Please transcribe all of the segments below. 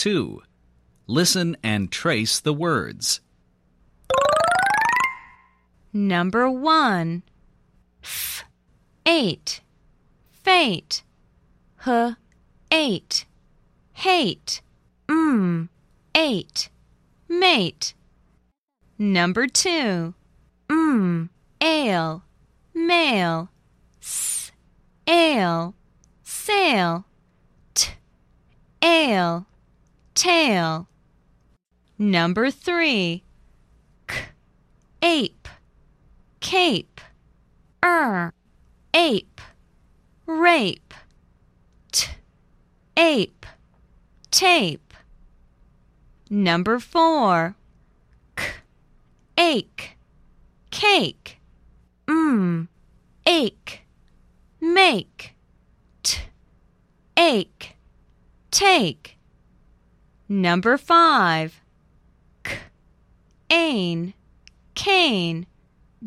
2. Listen and trace the words. Number 1. F. Ate. Fate. H. Ate. Hate. Mm. Ate. Mate. Number 2. Mm. Ale. Male. S. Ale. Sail. T. Ale. Tail. Number 3. K. Ape. Cape. Er. Ape. Rape. T. Ape. Tape. Number 4. K. Ache. Cake. Mm. Ache. Make. T. Ache. Take. Number 5. K. Ain. Cane.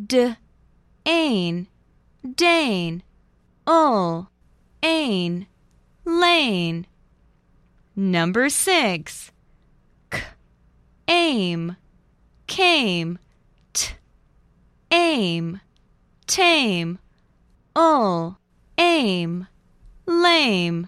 D. Ain. Dane. Ull. Ain. Lane. Number 6. K. Aim. Came. T. Aim. Tame. Ull. Aim. Lame.